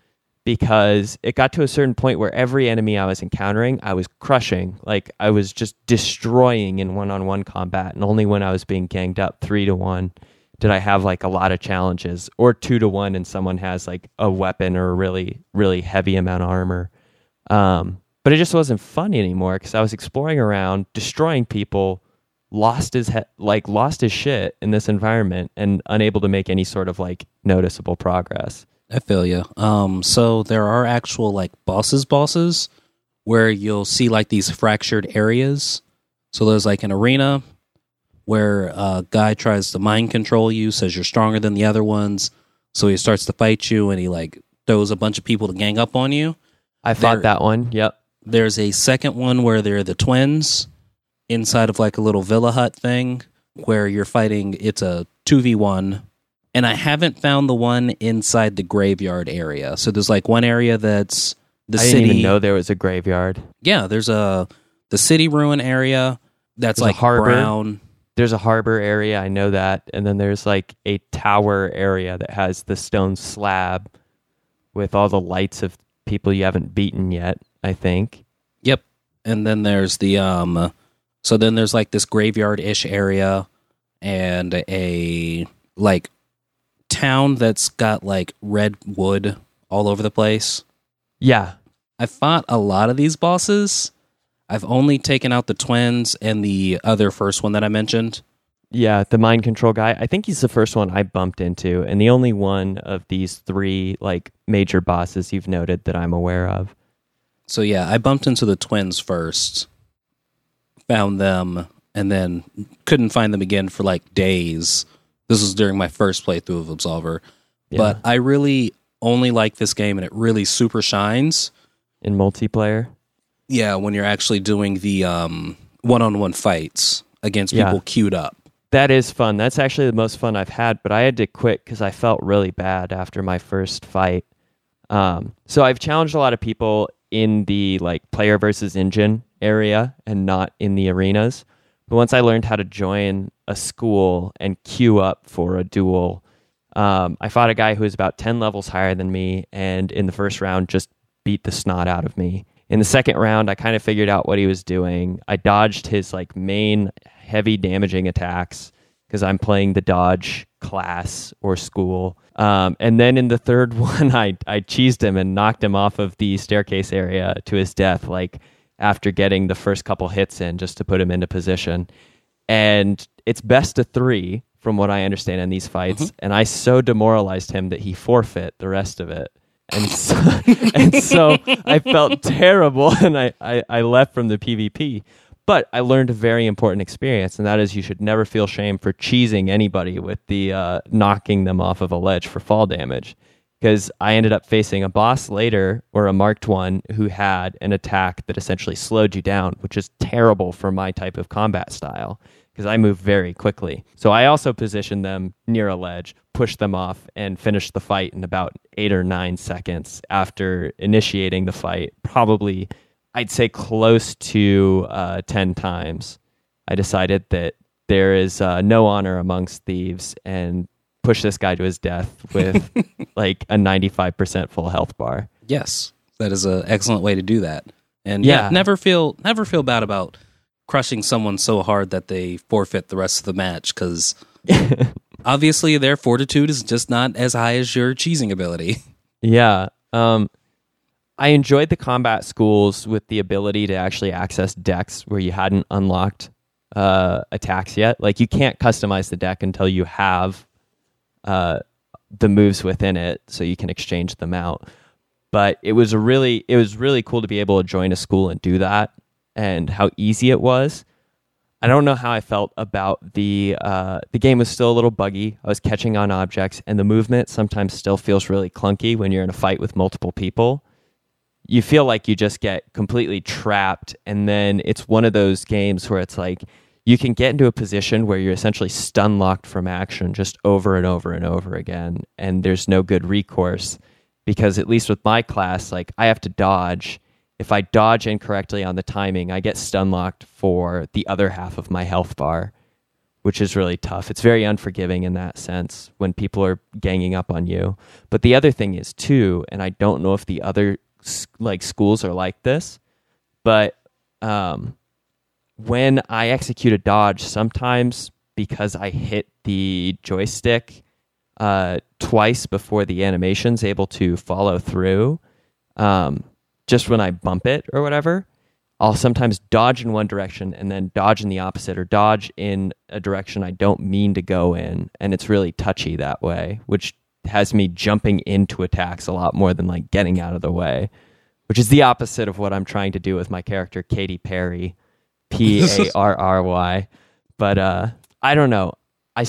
because it got to a certain point where every enemy I was encountering, I was crushing. Like I was just destroying in one-on-one combat, and only when I was being ganged up three to one did I have like a lot of challenges, or two to one, and someone has like a weapon or a really really heavy amount of armor. Um, but it just wasn't fun anymore because I was exploring around, destroying people, lost his he- like lost his shit in this environment, and unable to make any sort of like noticeable progress. I feel you. Um, so there are actual like bosses, bosses, where you'll see like these fractured areas. So there's like an arena where a guy tries to mind control you, says you're stronger than the other ones, so he starts to fight you, and he like throws a bunch of people to gang up on you. I fought There- that one. Yep. There's a second one where they're the twins inside of like a little villa hut thing where you're fighting. It's a 2v1. And I haven't found the one inside the graveyard area. So there's like one area that's the I city. didn't even know there was a graveyard. Yeah, there's a the city ruin area that's There's like harbor. brown. There's a harbor area. I know that, and then there's like a tower area that has the stone slab with all the lights of people you haven't beaten yet. I think. Yep. And then there's the um so then there's like this graveyard ish area and a like town that's got like red wood all over the place. Yeah. I fought a lot of these bosses. I've only taken out the twins and the other first one that I mentioned. Yeah, the mind control guy. I think he's the first one I bumped into, and the only one of these three like major bosses you've noted that I'm aware of. So yeah, I bumped into the twins first, found them, and then couldn't find them again for like days. This was during my first playthrough of Absolver. But I really only like this game and it really super shines. in multiplayer. Yeah, when you're actually doing the um one-on-one fights against Yeah. people queued up. That is fun. That's actually the most fun I've had, but I had to quit because I felt really bad after my first fight. Um, so I've challenged a lot of people in the like player versus engine area and not in the arenas. But once I learned how to join a school and queue up for a duel, um, I fought a guy who was about 10 levels higher than me and in the first round just beat the snot out of me. In the second round, I kind of figured out what he was doing. I dodged his like main heavy damaging attacks because I'm playing the dodge class or school. Um, and then in the third one, I I cheesed him and knocked him off of the staircase area to his death. Like after getting the first couple hits in, just to put him into position. And it's best of three, from what I understand in these fights. And I so demoralized him that he forfeit the rest of it. And so, and so I felt terrible and I, I, I left from the PvP. But I learned a very important experience, and that is you should never feel shame for cheesing anybody with the uh, knocking them off of a ledge for fall damage. Because I ended up facing a boss later, or a marked one, who had an attack that essentially slowed you down, which is terrible for my type of combat style because I move very quickly. So I also positioned them near a ledge, pushed them off, and finished the fight in about eight or nine seconds after initiating the fight. Probably, I'd say close to uh, 10 times. I decided that there is uh, no honor amongst thieves and push this guy to his death with like a 95% full health bar. Yes, that is an excellent way to do that. And yeah. Yeah. never feel never feel bad about crushing someone so hard that they forfeit the rest of the match because obviously their fortitude is just not as high as your cheesing ability. Yeah. Um, I enjoyed the combat schools with the ability to actually access decks where you hadn't unlocked uh, attacks yet. Like you can't customize the deck until you have uh, the moves within it, so you can exchange them out. But it was a really, it was really cool to be able to join a school and do that, and how easy it was. I don't know how I felt about the uh, the game was still a little buggy. I was catching on objects, and the movement sometimes still feels really clunky when you're in a fight with multiple people. You feel like you just get completely trapped, and then it's one of those games where it's like you can get into a position where you're essentially stun locked from action just over and over and over again, and there's no good recourse because at least with my class, like I have to dodge if I dodge incorrectly on the timing, I get stun locked for the other half of my health bar, which is really tough. It's very unforgiving in that sense when people are ganging up on you. But the other thing is too, and I don't know if the other like schools are like this, but um, when I execute a dodge, sometimes because I hit the joystick uh, twice before the animation's able to follow through, um, just when I bump it or whatever, I'll sometimes dodge in one direction and then dodge in the opposite or dodge in a direction I don't mean to go in. And it's really touchy that way, which has me jumping into attacks a lot more than like getting out of the way, which is the opposite of what I'm trying to do with my character, Katy Perry, P A R R Y. But uh, I don't know. I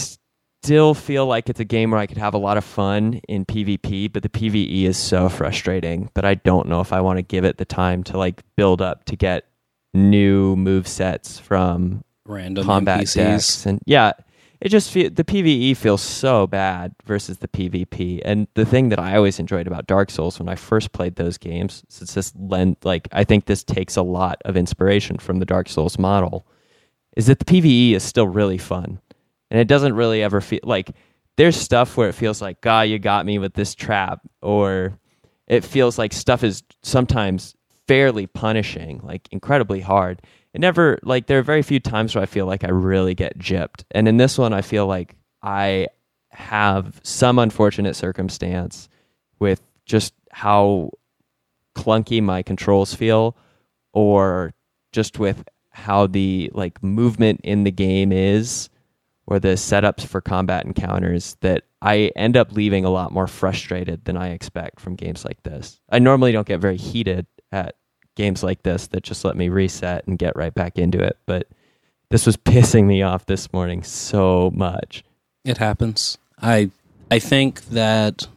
still feel like it's a game where I could have a lot of fun in PvP, but the PvE is so frustrating that I don't know if I want to give it the time to like build up to get new move sets from Random combat NPCs. decks. And yeah, it just feel the PvE feels so bad versus the PvP. And the thing that I always enjoyed about Dark Souls when I first played those games, since this lend like I think this takes a lot of inspiration from the Dark Souls model, is that the PvE is still really fun. And it doesn't really ever feel like there's stuff where it feels like, God, you got me with this trap, or it feels like stuff is sometimes fairly punishing, like incredibly hard. It never like there are very few times where I feel like I really get gypped. And in this one I feel like I have some unfortunate circumstance with just how clunky my controls feel or just with how the like movement in the game is or the setups for combat encounters that I end up leaving a lot more frustrated than I expect from games like this. I normally don't get very heated at games like this that just let me reset and get right back into it, but this was pissing me off this morning so much. It happens. I I think that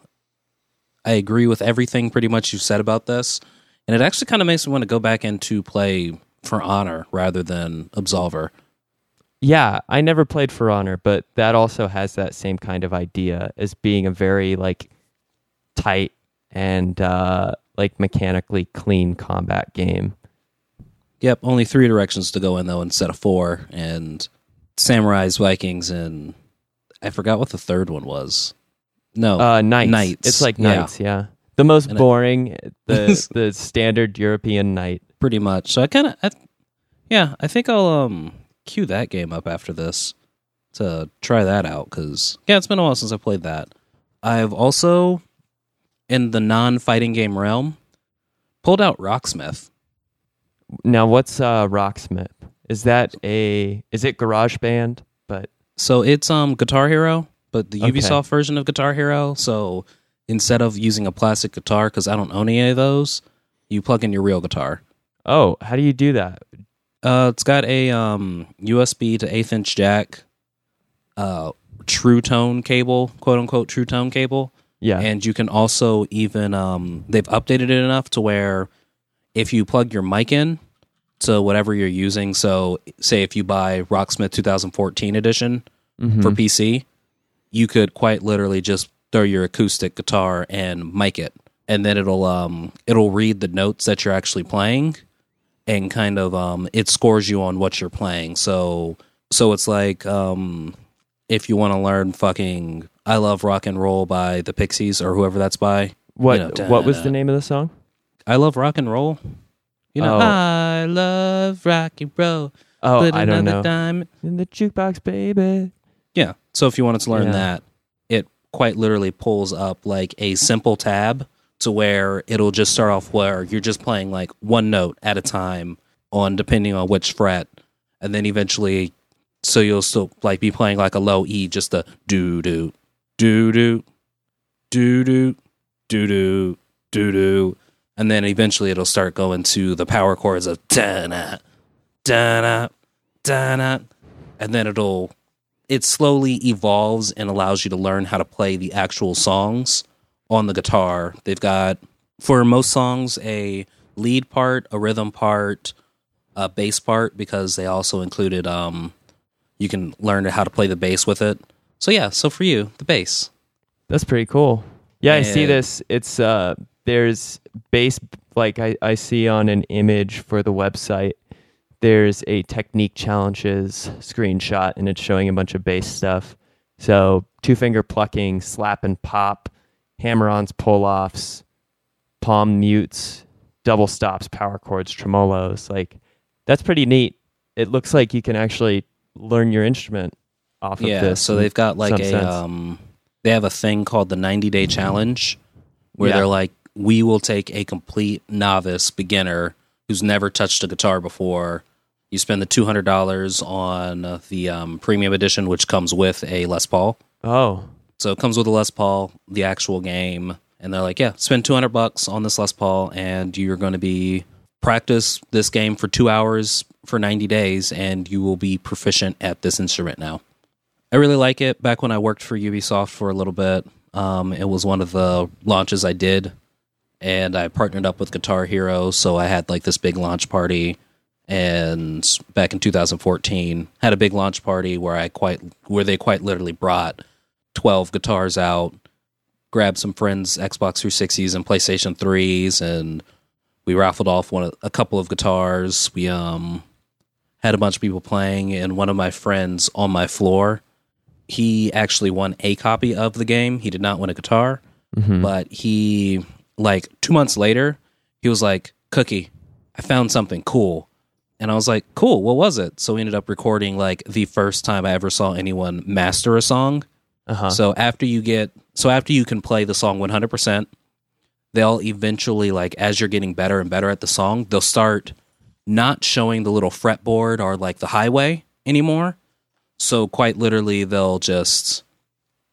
I agree with everything pretty much you said about this, and it actually kind of makes me want to go back into play For Honor rather than Absolver. Yeah, I never played For Honor, but that also has that same kind of idea as being a very like tight and uh, like mechanically clean combat game. Yep, only three directions to go in though instead of four, and Samurais, Vikings, and I forgot what the third one was. No, Uh, knights. Knights, It's like yeah. knights. Yeah, the most And I- boring, the the standard European knight. pretty much. So I kind of, I, yeah, I think I'll um cue that game up after this to try that out because yeah, it's been a while since I played that. I've also, in the non-fighting game realm, pulled out Rocksmith. Now, what's uh, Rocksmith? Is that a is it Garage Band? But So it's um Guitar Hero, but the Okay. Ubisoft version of Guitar Hero. So instead of using a plastic guitar, because I don't own any of those, you plug in your real guitar. oh, how do you do that? Uh, it's got a um, USB to eighth inch jack, uh, True Tone cable, quote unquote True Tone cable, Yeah. and you can also even um, they've updated it enough to where if you plug your mic in to whatever you're using, so say if you buy Rocksmith 2014 edition Mhm. for PC, you could quite literally just throw your acoustic guitar and mic it, and then it'll um it'll read the notes that you're actually playing, and kind of um it scores you on what you're playing. So so it's like um if you want to learn fucking I love rock and roll by the Pixies or whoever that's by. what you know, what was the name of the song? I love rock and roll. You know, Oh. I love rock and roll. Oh, Put I don't know. dime In the jukebox, baby. Yeah. So if you wanted to learn Yeah. that, it quite literally pulls up like a simple tab to where it'll just start off where you're just playing like one note at a time on depending on which fret. And then eventually so you'll still like be playing like a low E, just a do doo, doo doo, doo doo, doo doo, doo doo. And then eventually it'll start going to the power chords of da na, da na, da na. And then it'll it slowly evolves and allows you to learn how to play the actual songs on the guitar. They've got for most songs a lead part, a rhythm part, a bass part because they also included um you can learn how to play the bass with it. So yeah, so for you, the bass. That's pretty cool. Yeah, I see this. It's uh there's base like I, I see on an image for the website. There's a technique challenges screenshot and it's showing a bunch of bass stuff. So two finger plucking, slap and pop, hammer ons, pull offs, palm mutes, double stops, power chords, tremolos. Like that's pretty neat. It looks like you can actually learn your instrument off of yeah, this. so they've got like a sense. um they have a thing called the 90 day challenge where Yeah. they're like we will take a complete novice beginner who's never touched a guitar before. You spend the $200 on uh, the um, premium edition which comes with a Les Paul. Oh, So it comes with a Les Paul, the actual game, and they're like, "Yeah, spend 200 bucks on this Les Paul and you're going to be practice this game for 2 hours for 90 days and you will be proficient at this instrument now." I really like it. Back when I worked for Ubisoft for a little bit, um, it was one of the launches I did, and I partnered up with Guitar Hero, so I had like this big launch party. And back in 2014, had a big launch party where I quite where they quite literally brought 12 guitars out, grabbed some friends' Xbox 360s and PlayStation 3s, and we raffled off one a couple of guitars. We um had a bunch of people playing, and one of my friends on my floor, he actually won a copy of the game. He did not win a guitar, mhm. but he like two months later, he was like, "Cuki, I found something cool." And I was like, cool, what was it? So we ended up recording like the first time I ever saw anyone master a song. Uh-huh. So after you get, so after you can play the song 100%, they'll eventually, like, as you're getting better and better at the song, they'll start not showing the little fretboard or like the highway anymore. So quite literally, they'll just,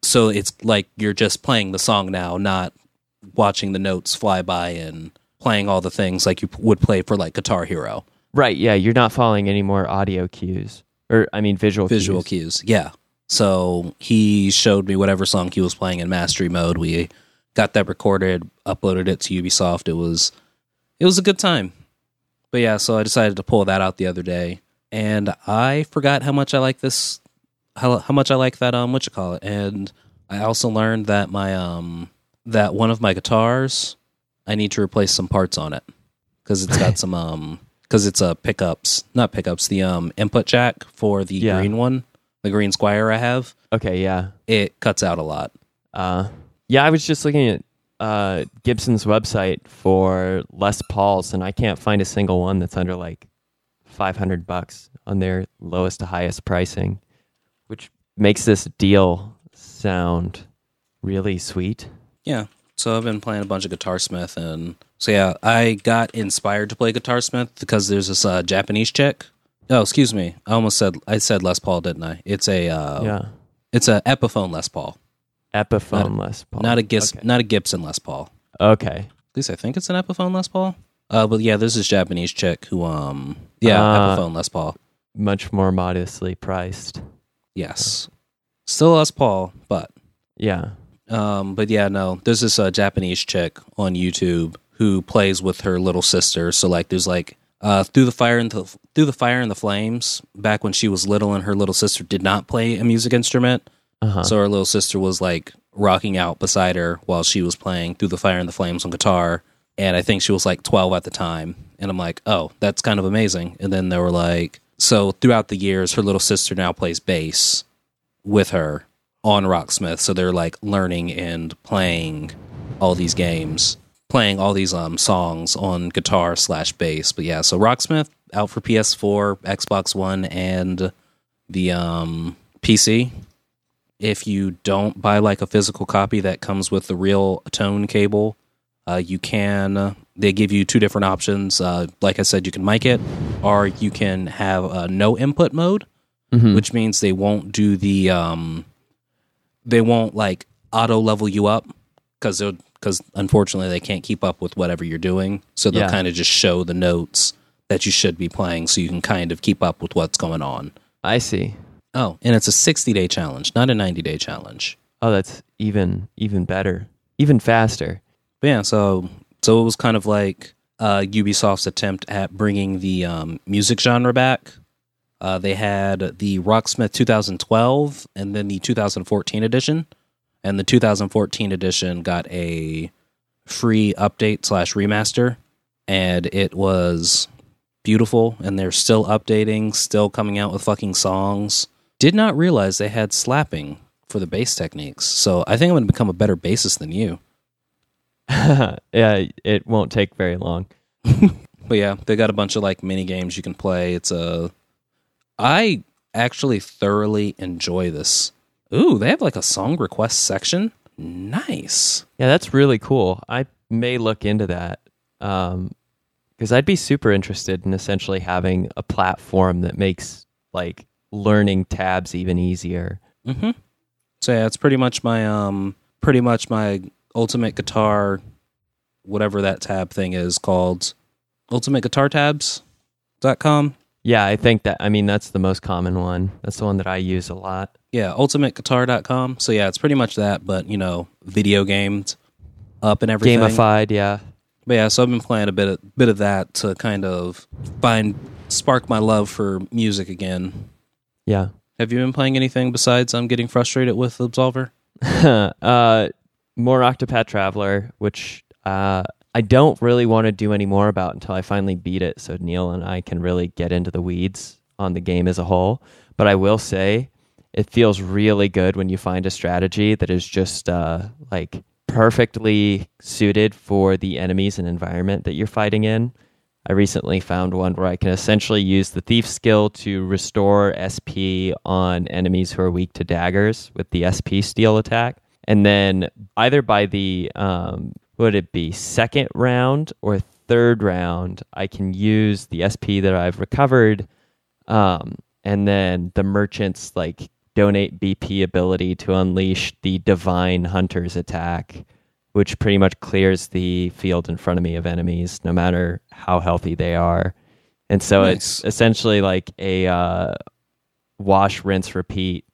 so it's like you're just playing the song now, not watching the notes fly by and playing all the things like you p- would play for like Guitar Hero. right, yeah, you're not following any more audio cues. Or I mean visual visual cues. cues. Yeah. So he showed me whatever song he was playing in mastery mode. We got that recorded, uploaded it to Ubisoft. It was it was a good time. But yeah, so I decided to pull that out the other day, and I forgot how much I like this, how how much I like that um what you call it, and I also learned that my um that one of my guitars I need to replace some parts on it because it's got some um because it's a pickups not pickups the um input jack for the Yeah. green one the green Squier I have Okay, yeah. it cuts out a lot. Uh yeah, I was just looking at uh Gibson's website for Les Pauls and I can't find a single one that's under like 500 bucks on their lowest to highest pricing, which makes this deal sound really sweet. Yeah. So I've been playing a bunch of Guitar Smith, and so yeah, I got inspired to play Guitar Smith because there's this uh, Japanese chick. Oh, excuse me. I almost said I said Les Paul, didn't I? It's a uh, yeah. it's a Epiphone Les Paul, Epiphone Les Paul. not a Gis- Okay. not a Gibson Les Paul. okay. At least I think it's an Epiphone Les Paul. Uh, but yeah, this is Japanese chick who um yeah Uh, Epiphone Les Paul. Much more modestly priced. Yes, still Les Paul, but Yeah. Um, but yeah, no, there's this uh, Japanese chick on YouTube who plays with her little sister. So like, there's like uh, through the fire and the through the fire and the flames. Back when she was little, and her little sister did not play a music instrument, Uh-huh. so her little sister was like rocking out beside her while she was playing through the fire and the flames on guitar. And I think she was like 12 at the time. And I'm like, oh, that's kind of amazing. And then they were like, so throughout the years, her little sister now plays bass with her on Rocksmith. So they're like learning and playing all these games, playing all these um songs on guitar slash bass. But yeah, so Rocksmith out for PS4, Xbox One, and the um PC. If you don't buy like a physical copy that comes with the real tone cable, uh, you can. They give you two different options. Uh, like I said, you can mic it, or you can have a no input mode, Mhm. which means they won't do the um, they won't like auto level you up because because unfortunately they can't keep up with whatever you're doing. So they'll Yeah. kind of just show the notes that you should be playing, so you can kind of keep up with what's going on. I see. Oh, and it's a 60 day challenge, not a 90 day challenge. Oh, that's even even better. Even faster. But yeah, so so it was kind of like uh, Ubisoft's attempt at bringing the um, music genre back. Uh, they had the Rocksmith 2012 and then the 2014 edition, and the 2014 edition got a free update slash remaster, and it was beautiful. And they're still updating, still coming out with fucking songs. Did not realize they had slapping for the bass techniques, so I think I'm going to become a better bassist than you. yeah, it won't take very long. But yeah, they got a bunch of like mini games you can play. It's a I actually thoroughly enjoy this. Ooh, they have like a song request section. Nice. Yeah, that's really cool. I may look into that because I'd be super interested in essentially having a platform that makes like learning tabs even easier. Mhm. So yeah, it's pretty much my um pretty much my ultimate guitar whatever that tab thing is called ultimate guitar tabs.com. Yeah, I think that. I mean, that's the most common one. That's the one that I use a lot. Yeah, ultimateguitar.com. So yeah, it's pretty much that but, you know, video games up and everything. Gamified, yeah. But yeah, so I've been playing a bit of, bit of that to kind of find spark my love for music again. Yeah. Have you been playing anything besides I'm getting frustrated with Absolver? uh, more Octopath Traveler, which uh, I don't really want to do any more about until I finally beat it, so Neil and I can really get into the weeds on the game as a whole. But I will say, it feels really good when you find a strategy that is just uh, like perfectly suited for the enemies and environment that you're fighting in. I recently found one where I can essentially use the thief skill to restore SP on enemies who are weak to daggers with the SP steal attack. And then either by the um, would it be second round or third round, I can use the SP that I've recovered, um, and then the merchant's like donate BP ability to unleash the divine hunter's attack which pretty much clears the field in front of me of enemies, no matter how healthy they are. And so Nice. it's essentially like a uh, wash, rinse, repeat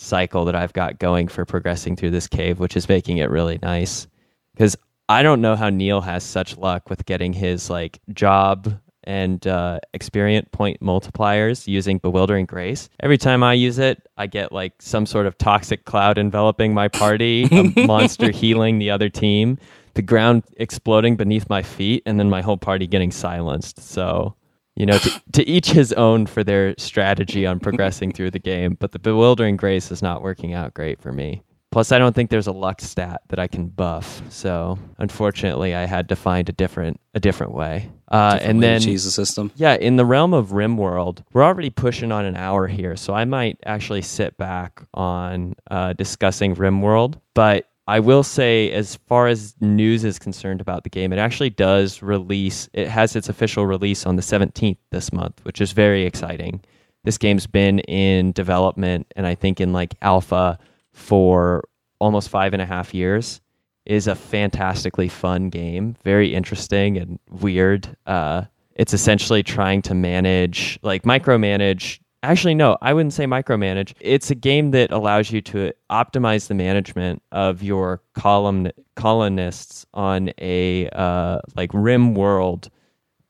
cycle that I've got going for progressing through this cave, which is making it really nice. Because I don't know how Neil has such luck with getting his like job and uh, experience point multipliers using bewildering grace. Every time I use it, I get like some sort of toxic cloud enveloping my party, a monster healing the other team, the ground exploding beneath my feet, and then my whole party getting silenced. So. You know, to, to each his own for their strategy on progressing through the game, but the bewildering grace is not working out great for me. Plus, I don't think there's a luck stat that I can buff. So, unfortunately, I had to find a different a different way. Uh, Different and way then, cheese the system. yeah, in the realm of RimWorld, we're already pushing on an hour here, so I might actually sit back on uh, discussing RimWorld. But I will say, as far as news is concerned about the game, it actually does release. It has its official release on the 17th this month, which is very exciting. This game's been in development and I think in like alpha for almost five and a half years. Is a fantastically fun game, very interesting and weird. Uh, it's essentially trying to manage, like micromanage. Actually, no, I wouldn't say micromanage. It's a game that allows you to optimize the management of your column colonists on a uh, like rim world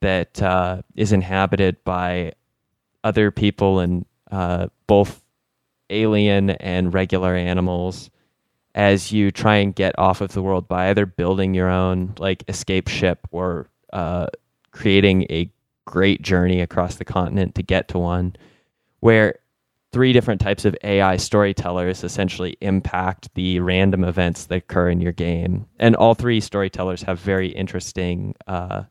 that uh, is inhabited by other people and uh, both alien and regular animals as you try and get off of the world by either building your own like escape ship or uh, creating a great journey across the continent to get to one where three different types of AI storytellers essentially impact the random events that occur in your game. And all three storytellers have very interesting, uh,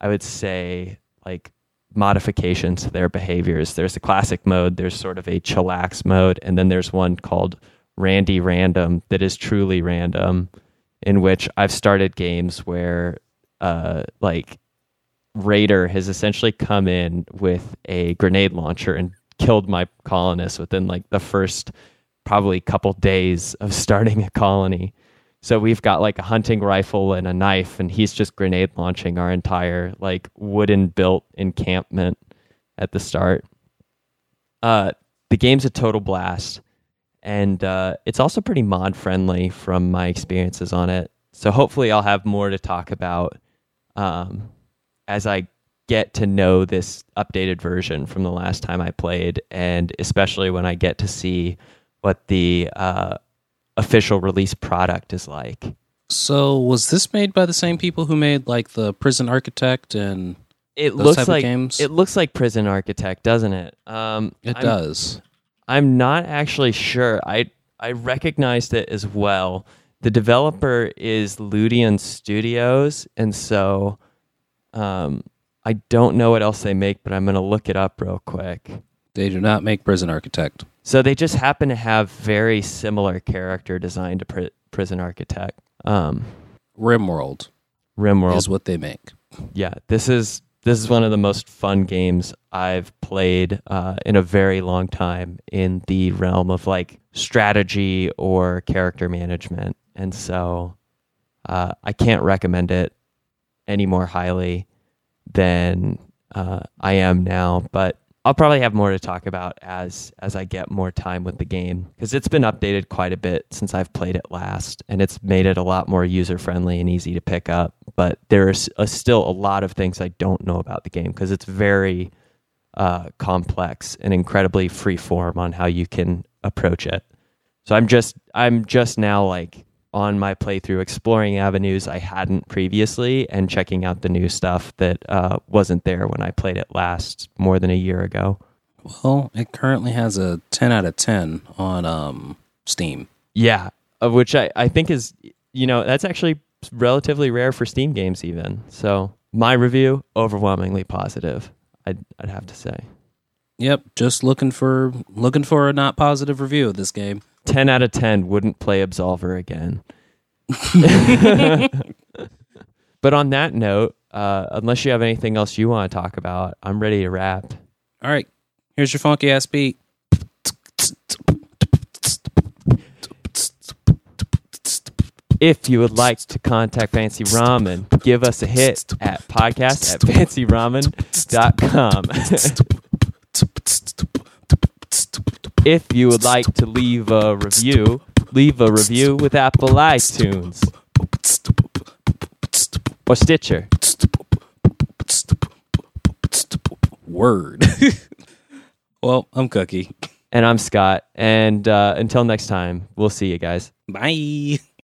I would say, like modifications to their behaviors. There's a classic mode, there's sort of a chillax mode, and then there's one called Randy Random that is truly random, in which I've started games where, uh, like, Raider has essentially come in with a grenade launcher and killed my colonists within like the first probably couple days of starting a colony. So we've got like a hunting rifle and a knife, and he's just grenade launching our entire like wooden built encampment at the start. Uh, the game's a total blast, and uh, it's also pretty mod friendly from my experiences on it. So hopefully, I'll have more to talk about um, as I get to know this updated version from the last time I played, and especially when I get to see what the uh, official release product is like. So, was this made by the same people who made like the Prison Architect and It looks like games? it looks like Prison Architect, doesn't it? Um, it I'm- does? I'm not actually sure. I I recognized it as well. The developer is Ludeon Studios, and so um, I don't know what else they make, but I'm going to look it up real quick. They do not make Prison Architect. So they just happen to have very similar character design to Pri- Prison Architect. Um, RimWorld RimWorld is what they make. yeah, this is this is one of the most fun games I've played uh, in a very long time in the realm of like strategy or character management, and so uh, I can't recommend it any more highly than uh, I am now. But I'll probably have more to talk about as as I get more time with the game because it's been updated quite a bit since I've played it last, and it's made it a lot more user friendly and easy to pick up. But there's a, still a lot of things I don't know about the game because it's very uh, complex and incredibly free form on how you can approach it. So I'm just I'm just now like on my playthrough exploring avenues I hadn't previously and checking out the new stuff that uh, wasn't there when I played it last more than a year ago. Well, it currently has a 10 out of 10 on um, Steam. Yeah, of which I, I think is you know that's actually relatively rare for Steam games even. So My review overwhelmingly positive. I'd I'd have to say. Yep, just looking for looking for a not positive review of this game. 10 out of 10 wouldn't play Absolver again. but on that note, uh, unless you have anything else you want to talk about, I'm ready to wrap. All right, here's your funky ass beat. If you would like to contact Fancy Ramen, give us a hit at podcast at fancyramen.com. if you would like to leave a review, leave a review with Apple iTunes or Stitcher. Word. well, I'm Cuki. And I'm Scott. And uh, until next time, we'll see you guys. Bye.